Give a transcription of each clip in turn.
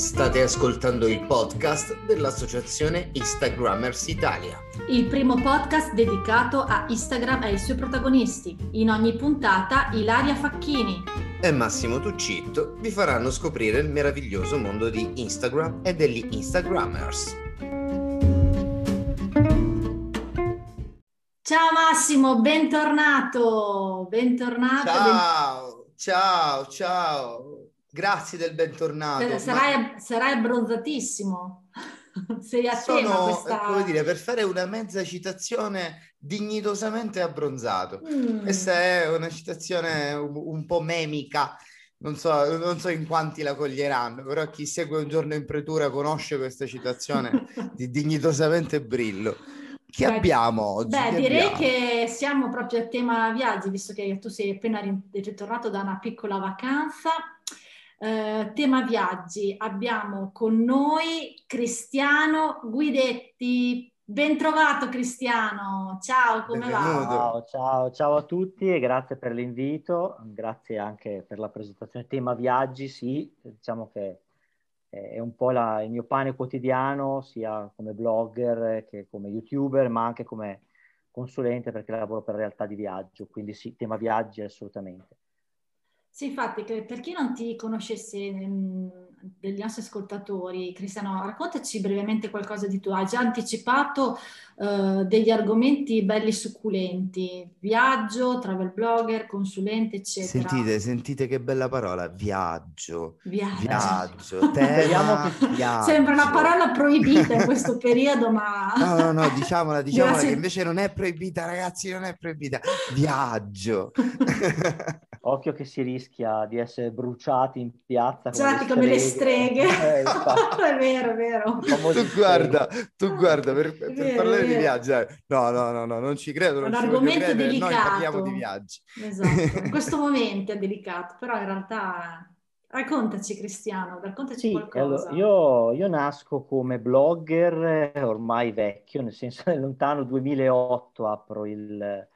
State ascoltando il podcast dell'associazione Instagrammers Italia. Il primo podcast dedicato a Instagram e ai suoi protagonisti. In ogni puntata Ilaria Facchini e Massimo Tuccitto vi faranno scoprire il meraviglioso mondo di Instagram e degli Instagrammers. Ciao Massimo, bentornato. Bentornato. Ciao, ben... ciao, ciao. Grazie del bentornato. Sarai, ma... sarai abbronzatissimo. Sei a Sono, tema questa... come dire, per fare una mezza citazione dignitosamente abbronzato. Mm. Questa è una citazione un, un po' memica, non so, non so, in quanti la coglieranno, però chi segue un giorno in pretura conosce questa citazione di dignitosamente brillo. Che beh, abbiamo oggi? Beh, che direi abbiamo? che siamo proprio a tema viaggi, visto che tu sei appena ritornato da una piccola vacanza. Eh, tema viaggi, abbiamo con noi Cristiano Guidetti. Ben trovato Cristiano, ciao, come Benvenuto. va? Ciao, ciao, ciao a tutti e grazie per l'invito, grazie anche per la presentazione. Tema viaggi, sì, diciamo che è un po' la, il mio pane quotidiano, sia come blogger che come youtuber, ma anche come consulente perché lavoro per realtà di viaggio, quindi sì, tema viaggi assolutamente. Sì, infatti, per chi non ti conoscesse mm, degli nostri ascoltatori, Cristiano, raccontaci brevemente qualcosa di tu. Hai già anticipato uh, degli argomenti belli succulenti, viaggio, travel blogger, consulente, eccetera. Sentite, sentite che bella parola, viaggio. Viaggio. Viaggio, tema, viaggio. Sembra una parola proibita in questo periodo, ma... No, no, no, diciamola, diciamola che invece non è proibita, ragazzi, non è proibita. Viaggio. Occhio che si rischia di essere bruciati in piazza. Bruciati come le streghe. Eh, è vero, è vero. Tu guarda, tu guarda, per, per vero, parlare di viaggi, eh. no, no, no, no, non ci credo. Non è un argomento delicato. Noi parliamo di viaggi. Esatto, in questo momento è delicato, però in realtà... Raccontaci Cristiano, raccontaci sì, qualcosa. Allora, io, io, nasco come blogger ormai vecchio, nel senso nel lontano 2008 apro il,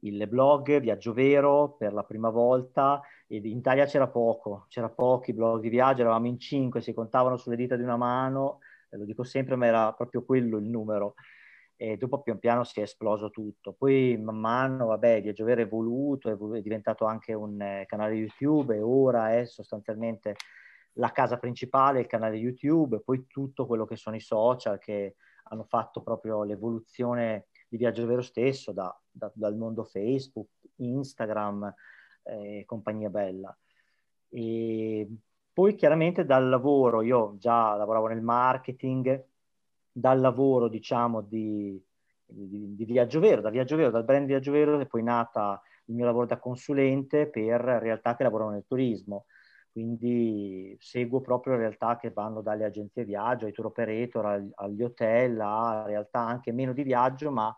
il blog Viaggio Vero per la prima volta. in Italia c'era poco, c'era pochi blog di viaggio, eravamo in cinque, si contavano sulle dita di una mano, lo dico sempre, ma era proprio quello il numero. E dopo pian piano si è esploso tutto. Poi man mano, vabbè, Viaggio Vero è evoluto, è diventato anche un eh, canale YouTube e ora è sostanzialmente la casa principale, il canale YouTube, poi tutto quello che sono i social che hanno fatto proprio l'evoluzione di Viaggio Vero stesso, da, da, dal mondo Facebook, Instagram e eh, compagnia bella. E poi chiaramente dal lavoro, io già lavoravo nel marketing, dal lavoro diciamo di, di, di Viaggio Vero, da Viaggio Vero, dal brand Viaggio Vero è poi nata il mio lavoro da consulente per realtà che lavorano nel turismo quindi seguo proprio realtà che vanno dalle agenzie viaggio, ai tour operator, agli hotel, a realtà anche meno di viaggio, ma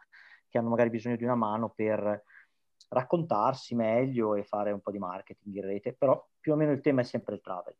che hanno magari bisogno di una mano per raccontarsi meglio e fare un po' di marketing in rete, però più o meno il tema è sempre il travel.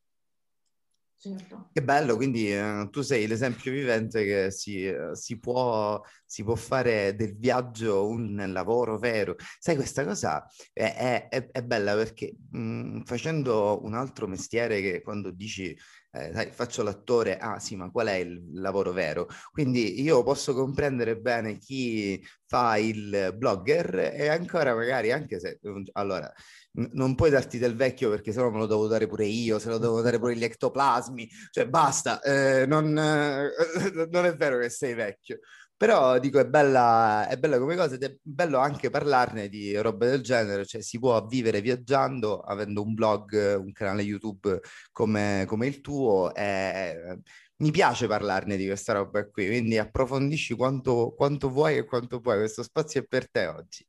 Certo. Che bello, quindi eh, tu sei l'esempio vivente che si, eh, si, può, si, può, fare del viaggio un lavoro vero. Sai, questa cosa è, è, è bella perché mh, mm, facendo un altro mestiere che quando dici eh, sai, faccio l'attore, ah sì, ma qual è il lavoro vero? Quindi io posso comprendere bene chi fa il blogger e ancora magari anche se... Allora, non puoi darti del vecchio perché sennò me lo devo dare pure io, se lo devo dare pure gli ectoplasmi, cioè basta, eh, non, eh, non è vero che sei vecchio. Però dico, è bella, è bella come cosa ed è bello anche parlarne di robe del genere, cioè si può vivere viaggiando, avendo un blog, un canale YouTube come, come il tuo. E mi piace parlarne di questa roba qui, quindi approfondisci quanto, quanto vuoi e quanto puoi, questo spazio è per te oggi.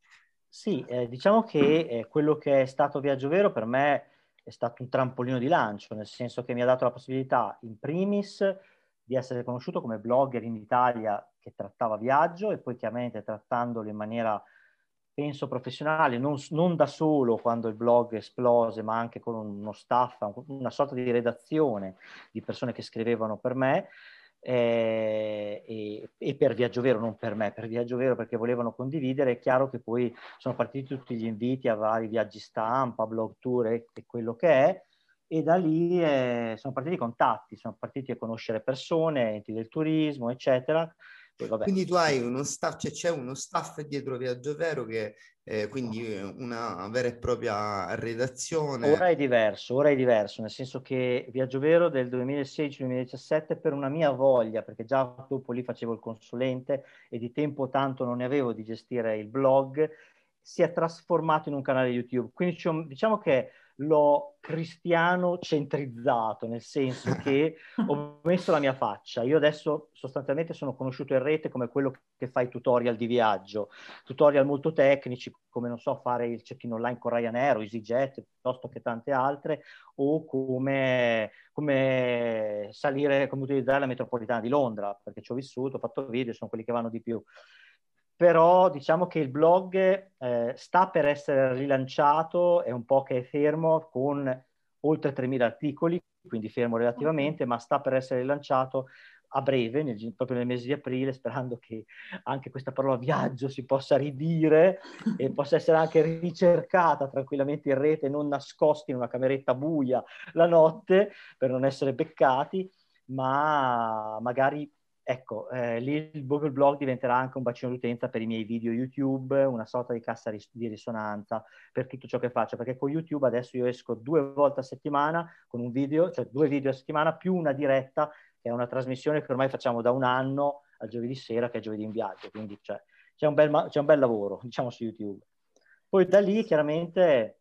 Sì, eh, diciamo che eh, quello che è stato Viaggio Vero per me è stato un trampolino di lancio, nel senso che mi ha dato la possibilità, in primis, di essere conosciuto come blogger in Italia che trattava viaggio e poi chiaramente trattandolo in maniera, penso, professionale, non, non, da solo quando il blog esplose, ma anche con uno staff, una sorta di redazione di persone che scrivevano per me. Eh, e, e, per Viaggio Vero, non per me, per Viaggio Vero perché volevano condividere, è chiaro che poi sono partiti tutti gli inviti a vari viaggi stampa, blog tour e, e quello che è, e da lì eh, sono partiti i contatti, sono partiti a conoscere persone, enti del turismo, eccetera. Quindi tu hai uno staff, cioè c'è uno staff dietro Viaggio Vero che eh, quindi una vera e propria redazione. Ora è diverso, ora è diverso, nel senso che Viaggio Vero del 2016-2017 per una mia voglia, perché già dopo lì facevo il consulente e di tempo tanto non ne avevo di gestire il blog, si è trasformato in un canale YouTube. Quindi diciamo che l'ho cristiano centrizzato, nel senso che ho messo la mia faccia. Io adesso sostanzialmente sono conosciuto in rete come quello che fa i tutorial di viaggio, tutorial molto tecnici, come non so fare il check-in online con Ryanair o EasyJet, piuttosto che tante altre, o come, come salire, come utilizzare la metropolitana di Londra, perché ci ho vissuto, ho fatto video, sono quelli che vanno di più però diciamo che il blog eh, sta per essere rilanciato, è un po' che è fermo con oltre 3.000 articoli, quindi fermo relativamente, ma sta per essere rilanciato a breve, nel, proprio nel mese di aprile, sperando che anche questa parola viaggio si possa ridire e possa essere anche ricercata tranquillamente in rete, non nascosti in una cameretta buia la notte per non essere beccati, ma magari Ecco, eh, lì il Google Blog diventerà anche un bacino d'utenza per i miei video YouTube, una sorta di cassa ris- di risonanza per tutto ciò che faccio, perché con YouTube adesso io esco due volte a settimana con un video, cioè due video a settimana più una diretta, che è una trasmissione che ormai facciamo da un anno al giovedì sera, che è giovedì in viaggio, quindi cioè, c'è, un bel, c'è un bel lavoro, diciamo, su YouTube. Poi da lì chiaramente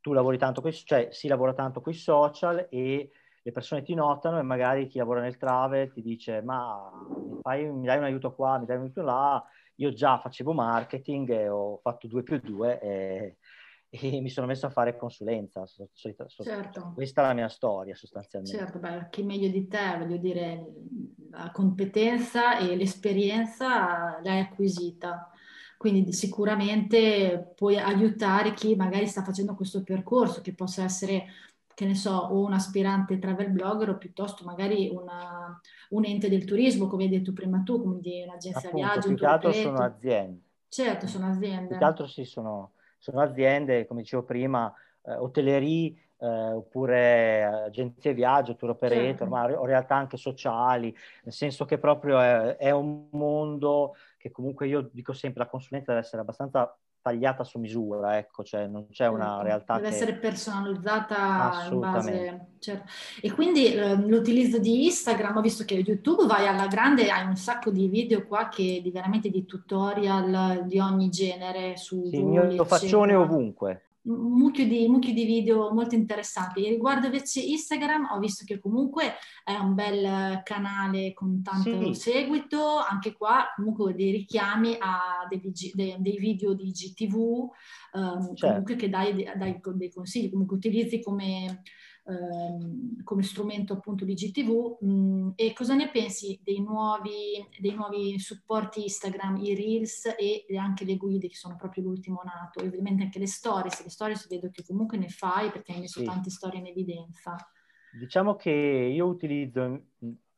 tu lavori tanto, con, cioè si lavora tanto con i social e le persone ti notano e magari chi lavora nel travel ti dice ma mi, fai, mi dai un aiuto qua, mi dai un aiuto là, io già facevo marketing ho fatto due più due e, e mi sono messo a fare consulenza. certo. Questa è la mia storia sostanzialmente. Certo, beh, chi meglio di te, voglio dire, la competenza e l'esperienza l'hai acquisita quindi sicuramente puoi aiutare chi magari sta facendo questo percorso, che possa essere che ne so, o un aspirante travel blogger o piuttosto magari una, un ente del turismo, come hai detto prima tu, quindi un'agenzia Appunto, viaggio, più che altro sono aziende. Certo, sono aziende. Più che altro sì, sono, sono aziende, come dicevo prima, eh, hotellerie, eh, oppure agenzie viaggio, tour operator, certo. ma o realtà anche sociali, nel senso che proprio è, è, un mondo che comunque io dico sempre la consulenza deve essere abbastanza tagliata su misura, ecco, cioè non c'è una certo, realtà deve che... essere personalizzata in base... Certo. E quindi eh, l'utilizzo di Instagram, ho visto che YouTube vai alla grande, hai un sacco di video qua che di veramente di tutorial di ogni genere su sì, il mio faccione ovunque un mucchio di, mucchio di video molto interessanti. Riguardo invece Instagram, ho visto che comunque è un bel canale con tanto sì. seguito, anche qua comunque dei richiami a dei, dei, dei video di GTV, um, certo. comunque che dai, dai, dei consigli, comunque utilizzi come ehm, come strumento appunto di GTV mh, mm, e cosa ne pensi dei nuovi, dei nuovi supporti Instagram, i Reels e anche le guide che sono proprio l'ultimo nato e ovviamente anche le stories, le stories vedo che comunque ne fai perché hai messo sì. tante storie in evidenza. Diciamo che io utilizzo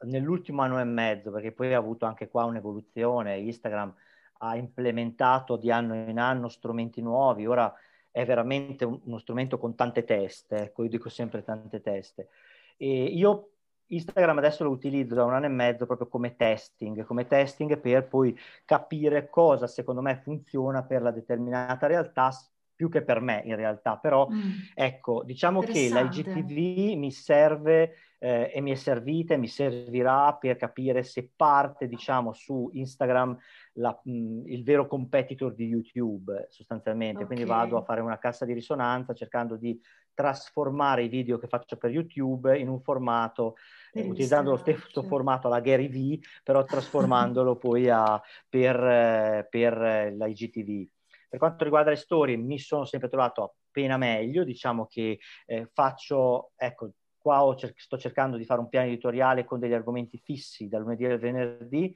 nell'ultimo anno e mezzo, perché poi ha avuto anche qua un'evoluzione, Instagram ha implementato di anno in anno strumenti nuovi, ora è veramente uno strumento con tante teste, ecco, io dico sempre tante teste. E io Instagram adesso lo utilizzo da un anno e mezzo proprio come testing, come testing per poi capire cosa secondo me funziona per la determinata realtà più che per me in realtà, però mm. ecco, diciamo che la IGTV mi serve eh, e mi è servita e mi servirà per capire se parte, diciamo, su Instagram la, mh, il vero competitor di YouTube sostanzialmente, okay. quindi vado a fare una cassa di risonanza cercando di trasformare i video che faccio per YouTube in un formato, eh, utilizzando lo stesso formato alla Gary V, però trasformandolo poi a, per, eh, per la IGTV. Per quanto riguarda le storie, mi sono sempre trovato appena meglio, diciamo che eh, faccio, ecco, qua cer- sto cercando di fare un piano editoriale con degli argomenti fissi dal lunedì al venerdì,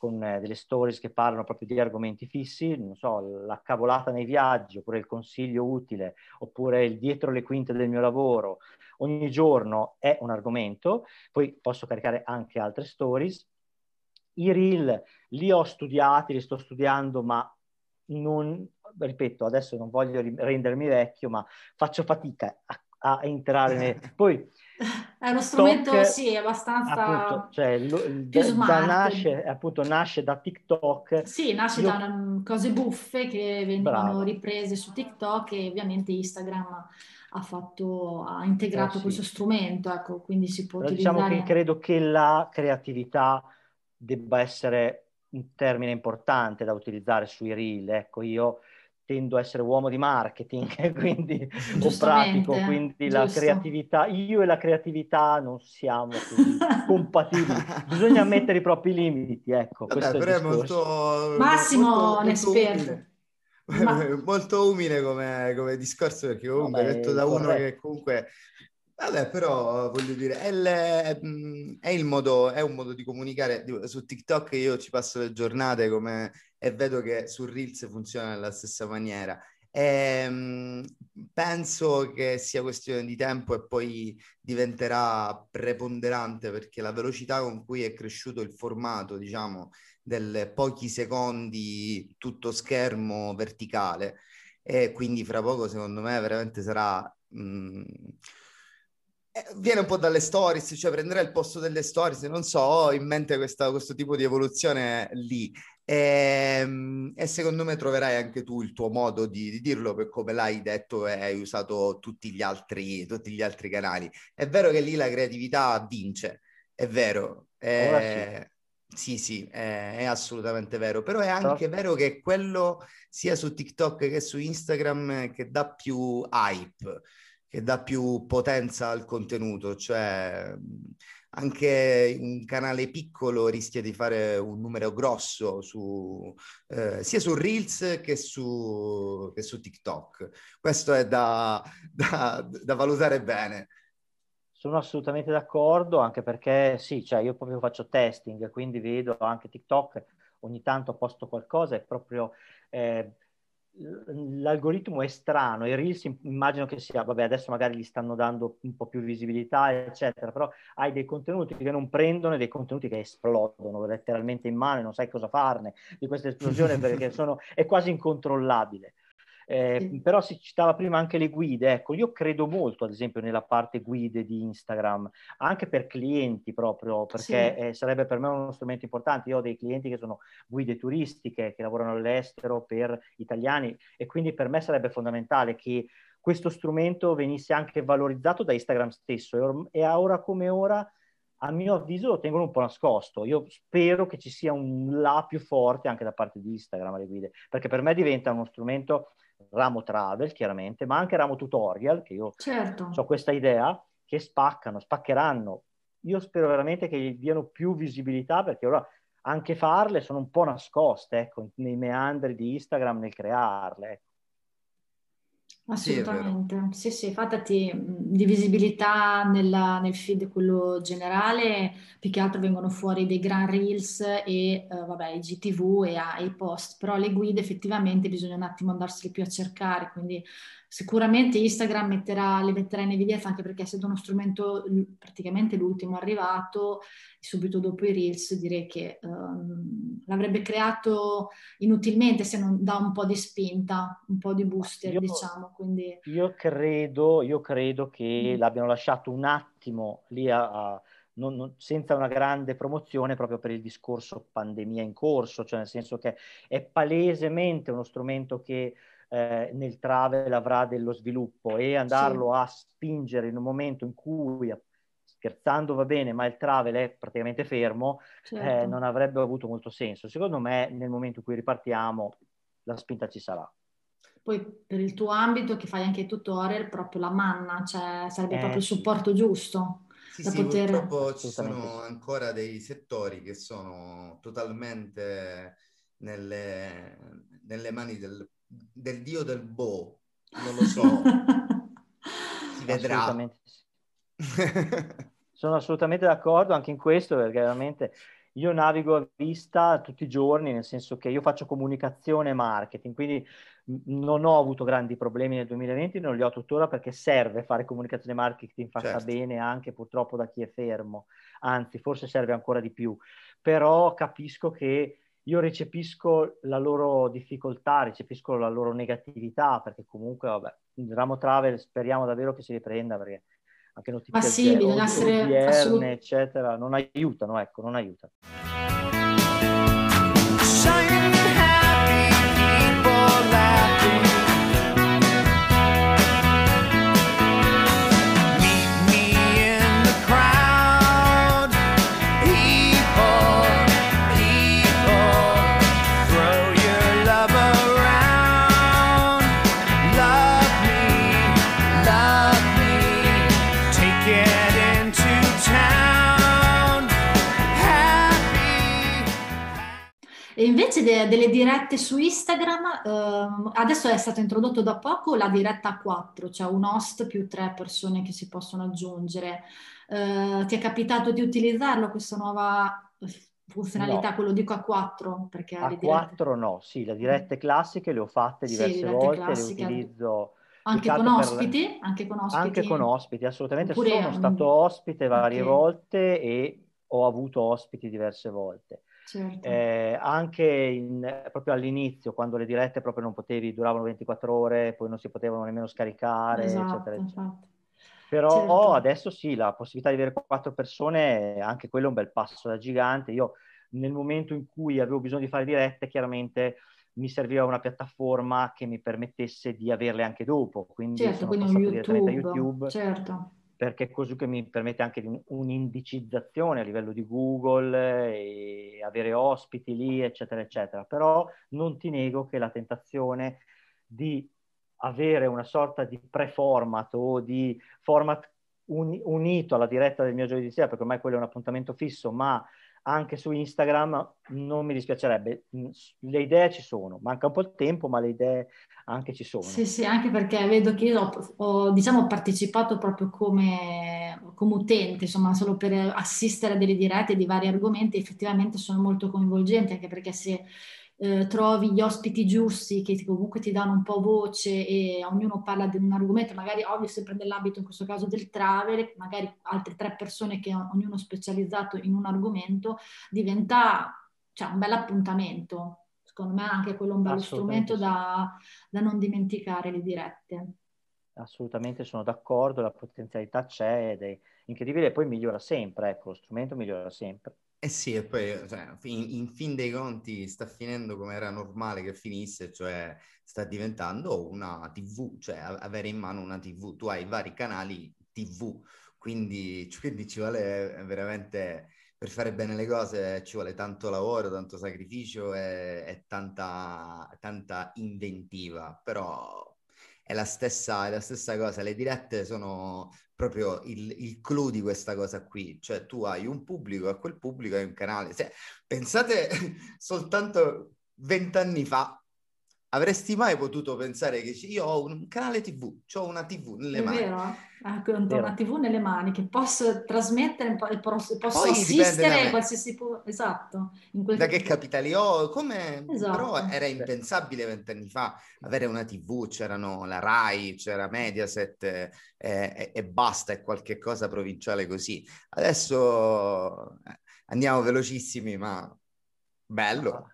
con eh, delle stories che parlano proprio di argomenti fissi, non so, la cavolata nei viaggi, oppure il consiglio utile, oppure il dietro le quinte del mio lavoro. Ogni giorno è un argomento, poi posso caricare anche altre stories. I reel li ho studiati, li sto studiando, ma non, ripeto, adesso non voglio rendermi vecchio, ma faccio fatica a, a entrare. Nei... Poi è uno strumento, TikTok, sì, abbastanza appunto, cioè, lo, da, da nasce, appunto, nasce da TikTok. Sì, nasce Io... da um, cose buffe che venivano Bravo. riprese su TikTok e ovviamente Instagram ha, fatto, ha integrato eh, sì. questo strumento, ecco, quindi si può Però utilizzare... Diciamo che credo che la creatività debba essere un termine importante da utilizzare sui reel, ecco, io tendo a essere uomo di marketing, quindi o pratico, quindi giusto. la creatività, io e la creatività non siamo così compatibili, bisogna mettere i propri limiti, ecco. Vabbè, però è molto... Massimo, molto, un esperto. Ma... molto umile come, come, discorso perché comunque Vabbè, detto da uno corretto. che comunque Vabbè, però voglio dire, è, il, è, il modo, è un modo di comunicare. Su TikTok io ci passo le giornate come, e vedo che su Reels funziona nella stessa maniera. E, ehm, penso che sia questione di tempo e poi diventerà preponderante perché la velocità con cui è cresciuto il formato, diciamo, del pochi secondi tutto schermo verticale e quindi fra poco secondo me veramente sarà mh, eh, viene un po' dalle stories, cioè prenderà il posto delle stories, non so, ho in mente questa, questo tipo di evoluzione lì. E, ehm, e, secondo me troverai anche tu il tuo modo di, di, dirlo, per come l'hai detto e hai usato tutti gli, altri, tutti gli altri canali. È vero che lì la creatività vince, è vero. È, sì. sì, sì, è, è, assolutamente vero, però è anche no. vero che quello sia su TikTok che su Instagram che dà più hype che dà più potenza al contenuto, cioè anche un canale piccolo rischia di fare un numero grosso su, eh, sia su Reels che su, che su TikTok. Questo è da, da, da, valutare bene. Sono assolutamente d'accordo, anche perché sì, cioè io proprio faccio testing, quindi vedo anche TikTok, ogni tanto posto qualcosa, è proprio... Eh, l'algoritmo è strano, i Reels immagino che sia, vabbè adesso magari gli stanno dando un po' più visibilità eccetera, però hai dei contenuti che non prendono e dei contenuti che esplodono letteralmente in mano e non sai cosa farne di questa esplosione perché sono, è quasi incontrollabile. Eh, sì. Però si citava prima anche le guide, ecco, io credo molto ad esempio nella parte guide di Instagram, anche per clienti proprio, perché sì. eh, sarebbe per me uno strumento importante. Io ho dei clienti che sono guide turistiche, che lavorano all'estero per italiani e quindi per me sarebbe fondamentale che questo strumento venisse anche valorizzato da Instagram stesso e, or- e ora come ora a mio avviso lo tengono un po' nascosto. Io spero che ci sia un là più forte anche da parte di Instagram alle guide, perché per me diventa uno strumento ramo travel chiaramente, ma anche ramo tutorial, che io certo. ho questa idea, che spaccano, spaccheranno. Io spero veramente che gli diano più visibilità perché ora anche farle sono un po' nascoste, ecco, nei meandri di Instagram nel crearle. Ecco. Assolutamente, sì, sì, fatati di visibilità nella, nel feed quello generale, più che altro vengono fuori dei gran reels e uh, vabbè, i GTV e, i post, però le guide effettivamente bisogna un attimo andarsene più a cercare, quindi Sicuramente Instagram metterà, le metterà in evidenza anche perché essendo uno strumento praticamente l'ultimo arrivato, subito dopo i Reels direi che um, l'avrebbe creato inutilmente se non dà un po' di spinta, un po' di booster io, diciamo. Quindi... Io, credo, io credo che mm. l'abbiano lasciato un attimo lì a, a non, non, senza una grande promozione proprio per il discorso pandemia in corso, cioè nel senso che è palesemente uno strumento che eh, nel travel avrà dello sviluppo e andarlo sì. a spingere in un momento in cui scherzando va bene, ma il travel è praticamente fermo, eh, certo. eh, non avrebbe avuto molto senso. Secondo me, nel momento in cui ripartiamo, la spinta ci sarà. Poi per il tuo ambito, che fai anche tutorial, proprio la manna, cioè sarebbe eh, proprio il supporto giusto. Sì, da sì, poter... purtroppo ci sono ancora dei settori che sono totalmente nelle, nelle mani del del dio del Bo, non lo so, si vedrà. Assolutamente. Sono assolutamente d'accordo anche in questo perché veramente io navigo a vista tutti i giorni, nel senso che io faccio comunicazione e marketing, quindi non ho avuto grandi problemi nel 2020, non li ho tuttora perché serve fare comunicazione e marketing fatta certo. bene anche purtroppo da chi è fermo, anzi forse serve ancora di più, però capisco che io recepisco la loro difficoltà, recepisco la loro negatività, perché comunque, vabbè, il ramo travel speriamo davvero che si riprenda perché anche notizie Ma sì, bisogna essere assolut- eccetera, non aiutano, ecco, non aiutano. Invece de- delle dirette su Instagram, ehm, adesso è stato introdotto da poco la diretta a 4, cioè un host più tre persone che si possono aggiungere. Eh, ti è capitato di utilizzarlo questa nuova funzionalità, no. quello dico a 4? Perché a 4 no, sì, le dirette classiche le ho fatte diverse sì, volte, classiche. le utilizzo... Anche con, ospiti, anche con ospiti? Anche con ospiti, assolutamente. Oppure Sono stato ospite varie okay. volte e ho avuto ospiti diverse volte. Certo. Eh, anche in, proprio all'inizio, quando le dirette proprio non potevi, duravano 24 ore, poi non si potevano nemmeno scaricare, esatto, eccetera, eccetera. Però certo. adesso sì, la possibilità di avere quattro persone, anche quello è un bel passo da gigante. Io nel momento in cui avevo bisogno di fare dirette, chiaramente mi serviva una piattaforma che mi permettesse di averle anche dopo. Quindi certo, sono quindi passato YouTube, direttamente a YouTube. Certo perché è così che mi permette anche un'indicizzazione a livello di Google e avere ospiti lì, eccetera, eccetera. Però non ti nego che la tentazione di avere una sorta di pre-format o di format un, unito alla diretta del mio giovedì sera, perché ormai quello è un appuntamento fisso, ma anche su Instagram non mi dispiacerebbe. Le idee ci sono, manca un po' il tempo, ma le idee anche ci sono. Sì, sì, anche perché vedo che io ho, ho diciamo, partecipato proprio come, come, utente, insomma, solo per assistere a delle dirette di vari argomenti, effettivamente sono molto coinvolgenti, anche perché se eh, trovi gli ospiti giusti che comunque ti danno un po' voce e ognuno parla di un argomento, magari ovvio sempre nell'ambito in questo caso del travel, magari altre tre persone che ognuno specializzato in un argomento, diventa cioè, un bel appuntamento. Secondo me anche quello è un bello strumento da, da non dimenticare le dirette. Assolutamente sono d'accordo, la potenzialità c'è ed è incredibile e poi migliora sempre, ecco, lo strumento migliora sempre. Eh sì, e poi cioè, in, in, fin dei conti sta finendo come era normale che finisse, cioè sta diventando una TV, cioè avere in mano una TV. Tu hai vari canali TV, quindi, quindi ci vuole veramente, per fare bene le cose, ci vuole tanto lavoro, tanto sacrificio e, e tanta, tanta inventiva, però è la, stessa, è la stessa cosa. Le dirette sono proprio il, il clou di questa cosa qui, cioè tu hai un pubblico e quel pubblico hai un canale. Se, pensate soltanto vent'anni fa Avresti mai potuto pensare che io ho un canale TV, ho una TV nelle è mani? Vero, ho una TV nelle mani che posso trasmettere, posso, posso assistere a qualsiasi... Po- esatto. Quel... Da che capitali ho? Come... Esatto. Però era impensabile vent'anni fa avere una TV, c'erano la RAI, c'era Mediaset eh, e, e, basta, è qualche cosa provinciale così. Adesso eh, andiamo velocissimi, ma bello.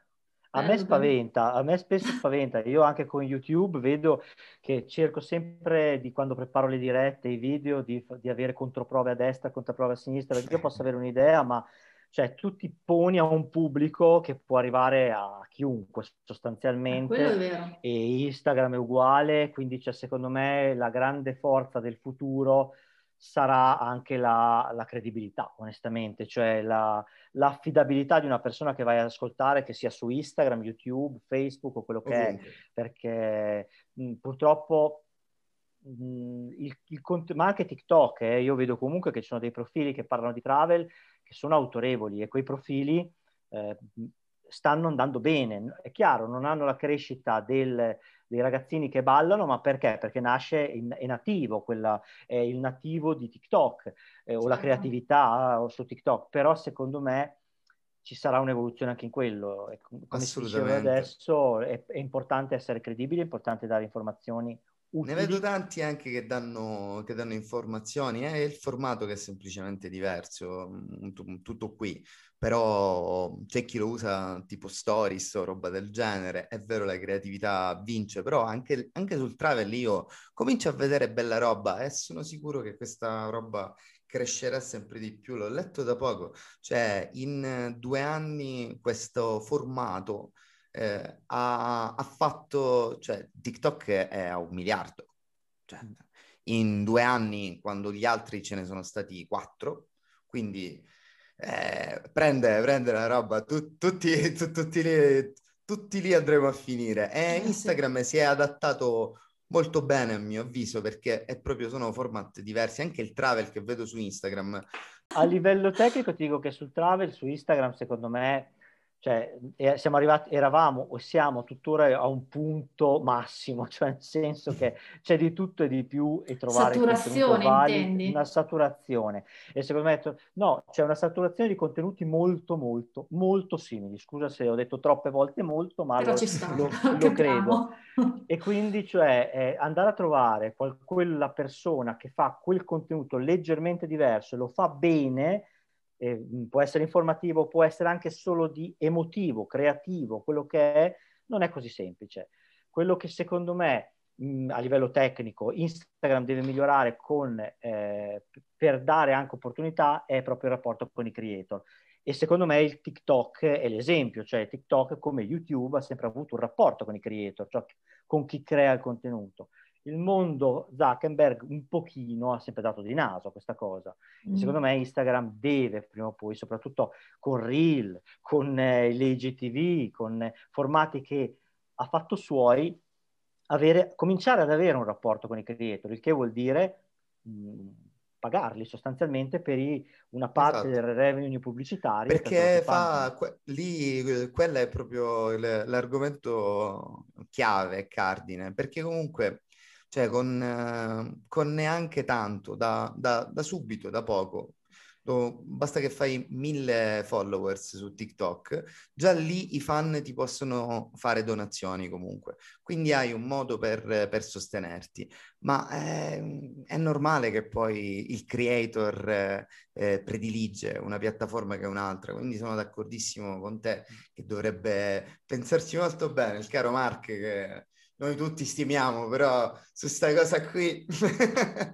A me spaventa, a me spesso spaventa. Io anche con YouTube vedo che cerco sempre di quando preparo le dirette, i video, di, di avere controprove a destra, controprove a sinistra, perché io posso avere un'idea, ma cioè tu ti poni a un pubblico che può arrivare a chiunque sostanzialmente e Instagram è uguale, quindi c'è secondo me la grande forza del futuro sarà anche la, la credibilità, onestamente, cioè la, l'affidabilità di una persona che vai ad ascoltare, che sia su Instagram, YouTube, Facebook o quello che Ovunque. è, perché mh, purtroppo mh, il, il, ma anche TikTok, eh, io vedo comunque che ci sono dei profili che parlano di travel che sono autorevoli e quei profili eh, stanno andando bene. È chiaro, non hanno la crescita del, dei ragazzini che ballano, ma perché? Perché nasce, in, è nativo, quella, è il nativo di TikTok eh, o la certo. creatività eh, su TikTok, però secondo me ci sarà un'evoluzione anche in quello. E come si diceva adesso, è, è importante essere credibili, è importante dare informazioni utili. Ne vedo tanti anche che danno, che danno informazioni, è il formato che è semplicemente diverso, mm, tutto qui, però c'è chi lo usa tipo stories o roba del genere, è vero la creatività vince, però anche, anche sul travel io comincio a vedere bella roba e sono sicuro che questa roba crescerà sempre di più, l'ho letto da poco, cioè in due anni questo formato eh, ha, ha, fatto, cioè TikTok è a un miliardo, cioè, in due anni quando gli altri ce ne sono stati quattro, quindi eh, prende, prende la roba, tu, tutti, tu, tutti, lì, tutti lì andremo a finire. E eh, Instagram si è adattato molto bene a mio avviso perché è proprio sono format diversi. Anche il travel che vedo su Instagram a livello tecnico ti dico che sul travel su Instagram secondo me cioè, siamo arrivati, eravamo o siamo tuttora a un punto massimo, cioè nel senso che c'è di tutto e di più e trovare saturazione valido, una saturazione. E secondo me no, c'è una saturazione di contenuti molto molto molto simili, scusa se ho detto troppe volte molto ma lo, lo, lo credo. E quindi cioè eh, andare a trovare qual- quella persona che fa quel contenuto leggermente diverso e lo fa bene eh, può essere informativo, può essere anche solo di emotivo, creativo, quello che è, non è così semplice. Quello che secondo me mh, a livello tecnico Instagram deve migliorare con, eh, per dare anche opportunità è proprio il rapporto con i creator. E secondo me il TikTok è l'esempio, cioè TikTok come YouTube ha sempre avuto un rapporto con i creator, cioè con chi crea il contenuto il mondo Zuckerberg un pochino ha sempre dato di naso a questa cosa. Mm. Secondo me Instagram deve prima o poi, soprattutto con Reel, con eh, l'IGTV, con formati che ha fatto suoi, avere, cominciare ad avere un rapporto con i creator, il che vuol dire mh, mm, pagarli sostanzialmente per i, una parte esatto. del revenue pubblicitario. Perché fa, que- lì, quello è proprio l'argomento chiave, cardine, perché comunque cioè con, eh, con neanche tanto, da, da, da, subito, da poco. Basta che fai mille followers su TikTok, già lì i fan ti possono fare donazioni comunque, quindi hai un modo per, per sostenerti. Ma è, è, normale che poi il creator eh, predilige una piattaforma che un'altra, quindi sono d'accordissimo con te che dovrebbe pensarci molto bene, il caro Mark che noi tutti stimiamo, però su sta cosa qui...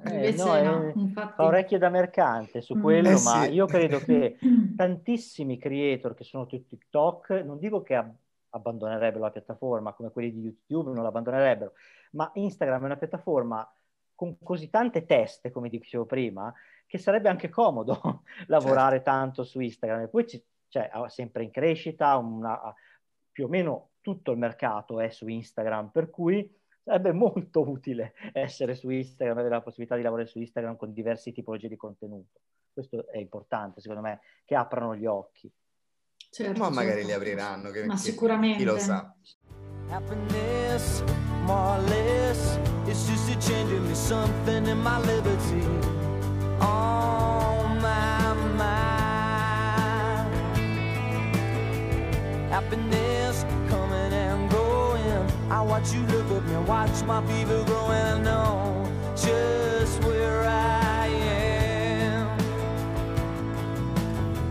eh, no, no, infatti... Fa orecchie da mercante su mm. quello, eh, ma sì. io credo che tantissimi creator che sono su TikTok, non dico che ab- abbandonerebbero la piattaforma come quelli di YouTube, non l'abbandonerebbero, ma Instagram è una piattaforma con così tante teste, come dicevo prima, che sarebbe anche comodo lavorare certo. tanto su Instagram. E poi c'è cioè, sempre in crescita, una, più o meno tutto il mercato è su Instagram, per cui sarebbe molto utile essere su Instagram, avere la possibilità di lavorare su Instagram con diverse tipologie di contenuto. Questo è importante, secondo me, che aprano gli occhi. Certo, Ma magari certo. li apriranno, che, Ma sicuramente. Chi lo sa. Happiness, more or less, it's just a change in me something in my liberty. Oh, my mind. Happiness watch you look at me, watch my fever grow, and I know just where I am.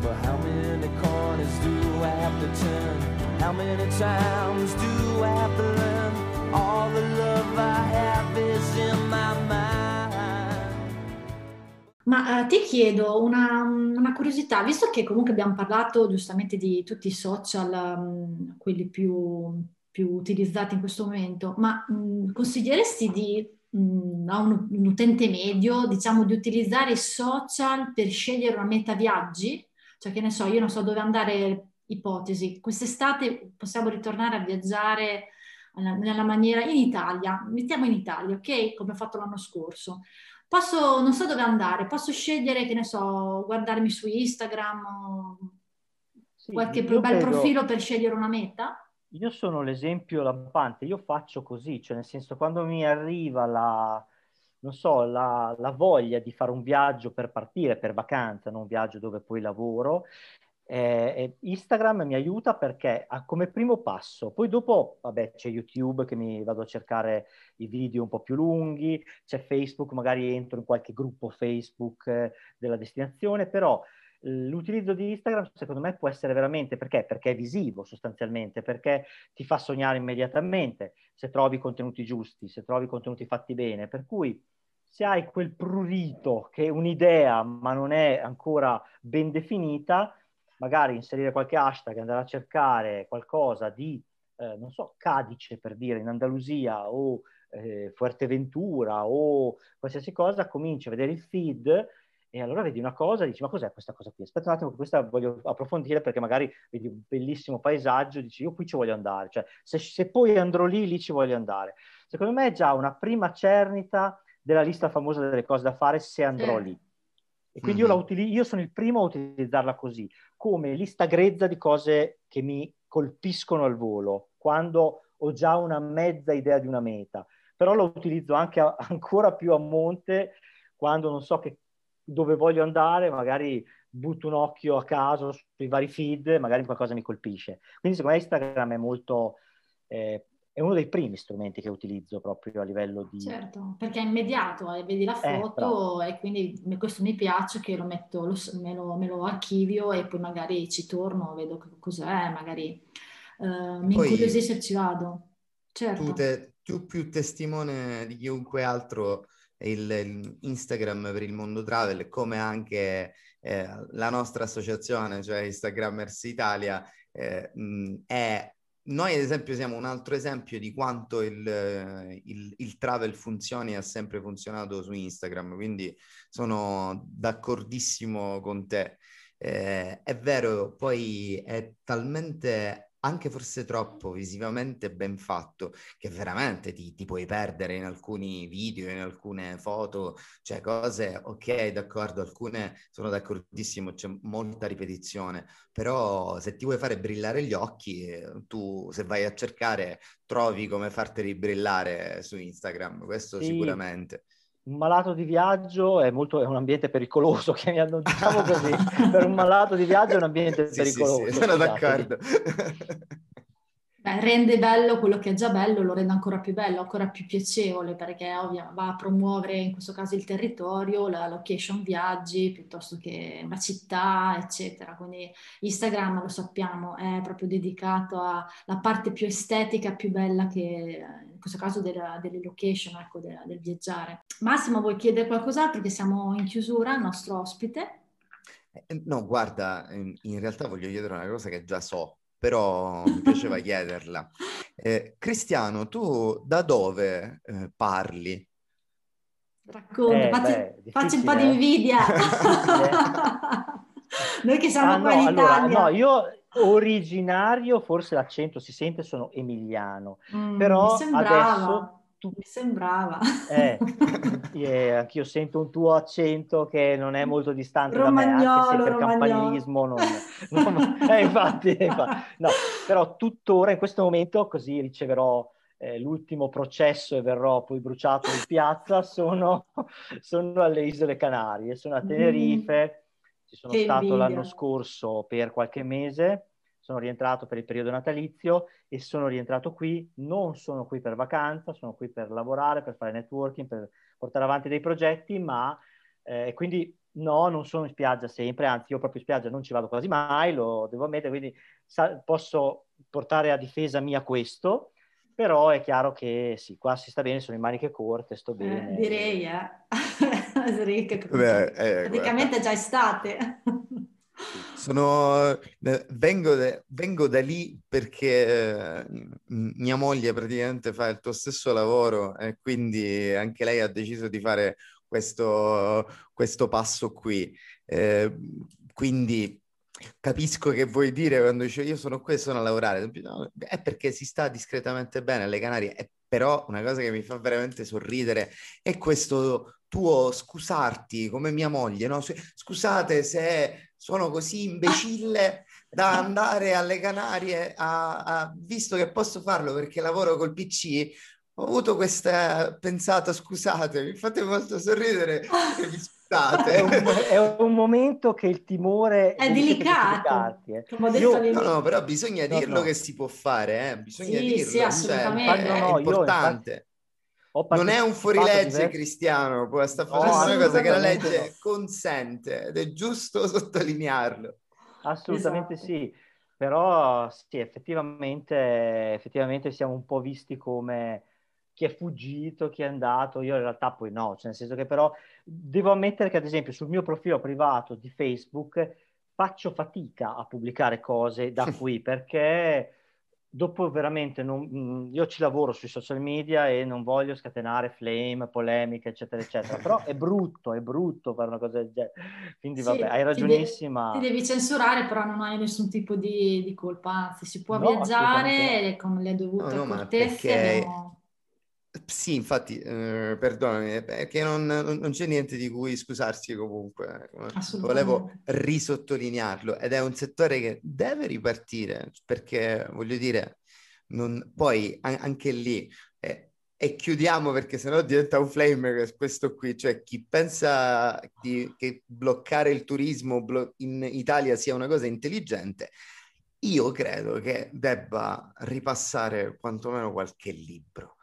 But how many corners do I have to turn? How many times do I have to learn? All the love I have is in my mind. Ma uh, ti chiedo una, una, curiosità, visto che comunque abbiamo parlato giustamente di tutti i social, um, quelli più più utilizzati in questo momento, ma mh, consiglieresti di, mh, a un, un, utente medio, diciamo, di utilizzare i social per scegliere una meta viaggi? Cioè, che ne so, io non so dove andare, ipotesi, quest'estate possiamo ritornare a viaggiare nella maniera in Italia, mettiamo in Italia, ok? Come ho fatto l'anno scorso. Posso, non so dove andare, posso scegliere, che ne so, guardarmi su Instagram o sì, qualche bel credo... profilo per scegliere una meta? Io sono l'esempio lampante, io faccio così, cioè nel senso quando mi arriva la, non so, la, la voglia di fare un viaggio per partire, per vacanza, non un viaggio dove poi lavoro, Eh, Instagram mi aiuta perché ha come primo passo, poi dopo, vabbè, c'è YouTube che mi vado a cercare i video un po' più lunghi, c'è Facebook, magari entro in qualche gruppo Facebook eh, della destinazione, però l'utilizzo di Instagram secondo me può essere veramente perché? Perché è visivo sostanzialmente, perché ti fa sognare immediatamente se trovi contenuti giusti, se trovi contenuti fatti bene, per cui se hai quel prurito che è un'idea ma non è ancora ben definita, magari inserire qualche hashtag, andare a cercare qualcosa di, eh, non so, Cadice per dire, in Andalusia o eh, Fuerteventura o qualsiasi cosa, cominci a vedere il feed e allora vedi una cosa e dici ma cos'è questa cosa qui? Aspetta un attimo, questa voglio approfondire perché magari vedi un bellissimo paesaggio dici io qui ci voglio andare, cioè se, se, poi andrò lì, lì ci voglio andare. Secondo me è già una prima cernita della lista famosa delle cose da fare se andrò sì. lì. E quindi mm-hmm. io, utilizzo, io sono il primo a utilizzarla così, come lista grezza di cose che mi colpiscono al volo, quando ho già una mezza idea di una meta. Però la utilizzo anche a, ancora più a monte quando non so che dove voglio andare, magari butto un occhio a caso sui vari feed, magari qualcosa mi colpisce. Quindi secondo me Instagram è molto... Eh, è uno dei primi strumenti che utilizzo proprio a livello di... Certo, perché è immediato, eh, vedi la eh, foto eh, e quindi questo mi piace che lo metto, lo, me, lo, me, lo, archivio e poi magari ci torno, vedo cos'è, magari eh, mi incuriosisce e ci vado. Certo. Tu, te, tu più testimone di chiunque altro il, Instagram per il mondo travel, come anche eh, la nostra associazione, cioè Instagrammers Italia, eh, mh, è noi ad esempio siamo un altro esempio di quanto il, il, il, travel funzioni e ha sempre funzionato su Instagram, quindi sono d'accordissimo con te. Eh, è vero, poi è talmente anche forse troppo visivamente ben fatto, che veramente ti, ti, puoi perdere in alcuni video, in alcune foto, cioè cose, ok, d'accordo, alcune sono d'accordissimo, c'è molta ripetizione, però se ti vuoi fare brillare gli occhi, tu se vai a cercare trovi come farteli brillare su Instagram, questo sì. sicuramente un malato di viaggio è, molto, è un ambiente pericoloso, chiamiamo, diciamo così, per un malato di viaggio è un ambiente sì, pericoloso. Sì, sì, sono d'accordo. Beh, rende bello quello che è già bello, lo rende ancora più bello, ancora più piacevole, perché ovvio, va a promuovere in questo caso il territorio, la location viaggi, piuttosto che una città, eccetera. Quindi Instagram, lo sappiamo, è proprio dedicato alla parte più estetica, più bella che questo caso della, delle location, ecco, della, del viaggiare. Massimo, vuoi chiedere qualcos'altro? Perché siamo in chiusura, il nostro ospite. Eh, no, guarda, in realtà voglio chiedere una cosa che già so, però mi piaceva chiederla. Eh, Cristiano, tu da dove eh, parli? Racconta, eh, facci, beh, facci un po' di invidia. Noi che siamo ah, qua no, in allora, No, io originario, forse l'accento si sente, sono emiliano, mm, però adesso tu... Mi sembrava. Eh, yeah, anch'io sento un tuo accento che non è molto distante romagnolo, da me, anche se per campanilismo non... non eh, infatti, infatti, no, però tuttora in questo momento, così riceverò eh, l'ultimo processo e verrò poi bruciato in piazza, sono, sono alle Isole Canarie, sono a Tenerife, mm. Ci sono che stato invidia. l'anno scorso per qualche mese, sono rientrato per il periodo natalizio e sono rientrato qui, non sono qui per vacanza, sono qui per lavorare, per fare networking, per portare avanti dei progetti, ma eh, quindi no, non sono in spiaggia sempre, anzi io proprio in spiaggia non ci vado quasi mai, lo devo ammettere, quindi sa- posso portare a difesa mia questo, però è chiaro che sì, qua si sta bene, sono in maniche corte, sto eh, bene. Eh, direi, eh. Beh, eh, praticamente è già estate. Sono, eh, vengo, vengo, da lì perché eh, mia moglie praticamente fa il tuo stesso lavoro e quindi anche lei ha deciso di fare questo, questo passo qui. Eh, quindi capisco che vuoi dire quando dici io sono qui e sono a lavorare. è perché si sta discretamente bene alle Canarie, è però una cosa che mi fa veramente sorridere è questo tuo scusarti come mia moglie, no? Scusate se sono così imbecille da andare alle Canarie, a, a, visto che posso farlo perché lavoro col PC, ho avuto questa pensata, scusate, mi fate molto sorridere, mi, è, un, è, un, momento che il timore è delicato. Eh. Io, no, no, però bisogna no, dirlo no. che si può fare, eh? bisogna sì, dirlo, sì, cioè, assolutamente. Cioè, è importante. Non è un fuorilegge cristiano, sta facendo una cosa che la legge consente ed è giusto sottolinearlo. Assolutamente esatto. sì, però sì, effettivamente, effettivamente siamo un po' visti come chi è fuggito, chi è andato, io in realtà poi no, cioè nel senso che però devo ammettere che ad esempio sul mio profilo privato di Facebook faccio fatica a pubblicare cose da qui perché dopo veramente non, mm, io ci lavoro sui social media e non voglio scatenare flame, polemiche, eccetera, eccetera. Però è brutto, è brutto fare una cosa del genere. Quindi vabbè, hai ragionissima. Ti, de- ti, devi censurare, però non hai nessun tipo di, di colpa, anzi si può no, viaggiare con le dovute no, no, cortezie. Perché... Abbiamo sì, infatti, eh, perdonami, perché non, non, c'è niente di cui scusarsi comunque. Volevo risottolinearlo ed è un settore che deve ripartire perché, voglio dire, non, poi a- anche lì eh, e chiudiamo perché sennò diventa un flame questo qui, cioè chi pensa di, che bloccare il turismo blo- in Italia sia una cosa intelligente, io credo che debba ripassare quantomeno qualche libro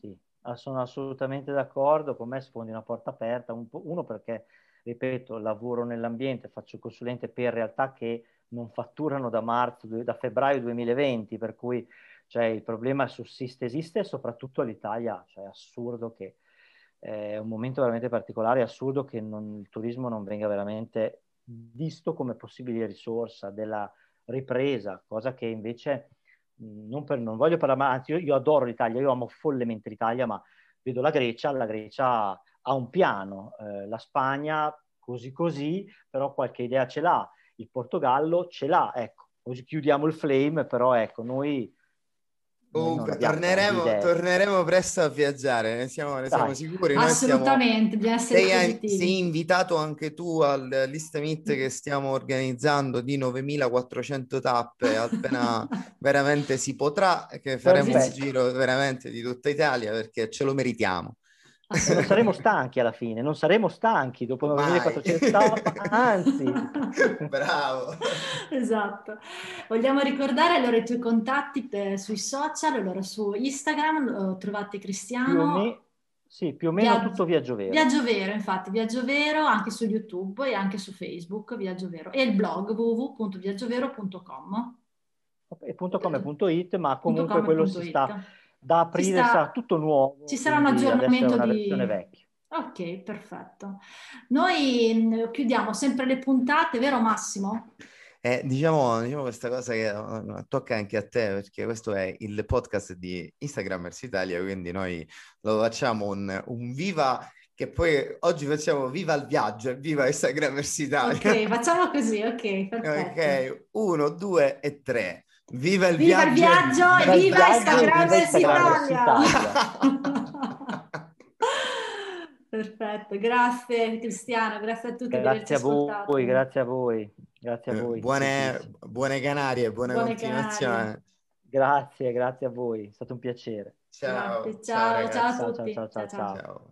sì, sono assolutamente d'accordo, con me sfondi una porta aperta, un uno perché, ripeto, lavoro nell'ambiente, faccio consulente per realtà che non fatturano da marzo, da febbraio 2020, per cui cioè, il problema sussiste, esiste soprattutto l'Italia, cioè è assurdo che è un momento veramente particolare, è assurdo che non, il turismo non venga veramente visto come possibile risorsa della ripresa, cosa che invece non, per, non voglio parlare, ma anzi io, io, adoro l'Italia, io amo follemente l'Italia, ma vedo la Grecia, la Grecia ha un piano, eh, la Spagna così così, però qualche idea ce l'ha, il Portogallo ce l'ha, ecco, chiudiamo il flame, però ecco, noi Comunque, torneremo, torneremo, presto a viaggiare, ne siamo, ne siamo sicuri. Assolutamente, siamo... sei, sei, invitato anche tu all'Ista Meet che stiamo organizzando di 9400 tappe, appena veramente si potrà, che faremo Perfetto. un giro veramente di tutta Italia perché ce lo meritiamo non saremo stanchi alla fine, non saremo stanchi dopo 9400 anzi. Bravo. Esatto. Vogliamo ricordare allora i tuoi contatti per, sui social, allora su Instagram trovate Cristiano. Me, sì, più o meno Viaggio, tutto Viaggio Vero. Viaggio Vero, infatti, Viaggio Vero anche su YouTube e anche su Facebook, Viaggio Vero. E il blog www.viaggiovero.com. E .com e .it, ma comunque quello si sta da aprire sta... sarà tutto nuovo. Ci sarà un aggiornamento di... vecchia. Ok, perfetto. Noi mm, chiudiamo sempre le puntate, vero Massimo? Eh, diciamo, diciamo, questa cosa che uh, tocca anche a te, perché questo è il podcast di Instagrammers Italia, quindi noi lo facciamo un, un viva che poi oggi facciamo viva il viaggio, viva Instagrammers Italia. Ok, facciamo così, ok, perfetto. Ok, uno, due e tre. Viva il viva viaggio! Il viaggio e viva, Instagram Italia! Perfetto, grazie Cristiano, grazie a tutti grazie a voi, Grazie a voi, grazie a voi. Buone, buone Canarie, buona buone continuazione. Canarie. Grazie, grazie a voi, è stato un piacere. Ciao, ciao, ciao, ciao, a tutti. ciao, ciao. ciao. ciao.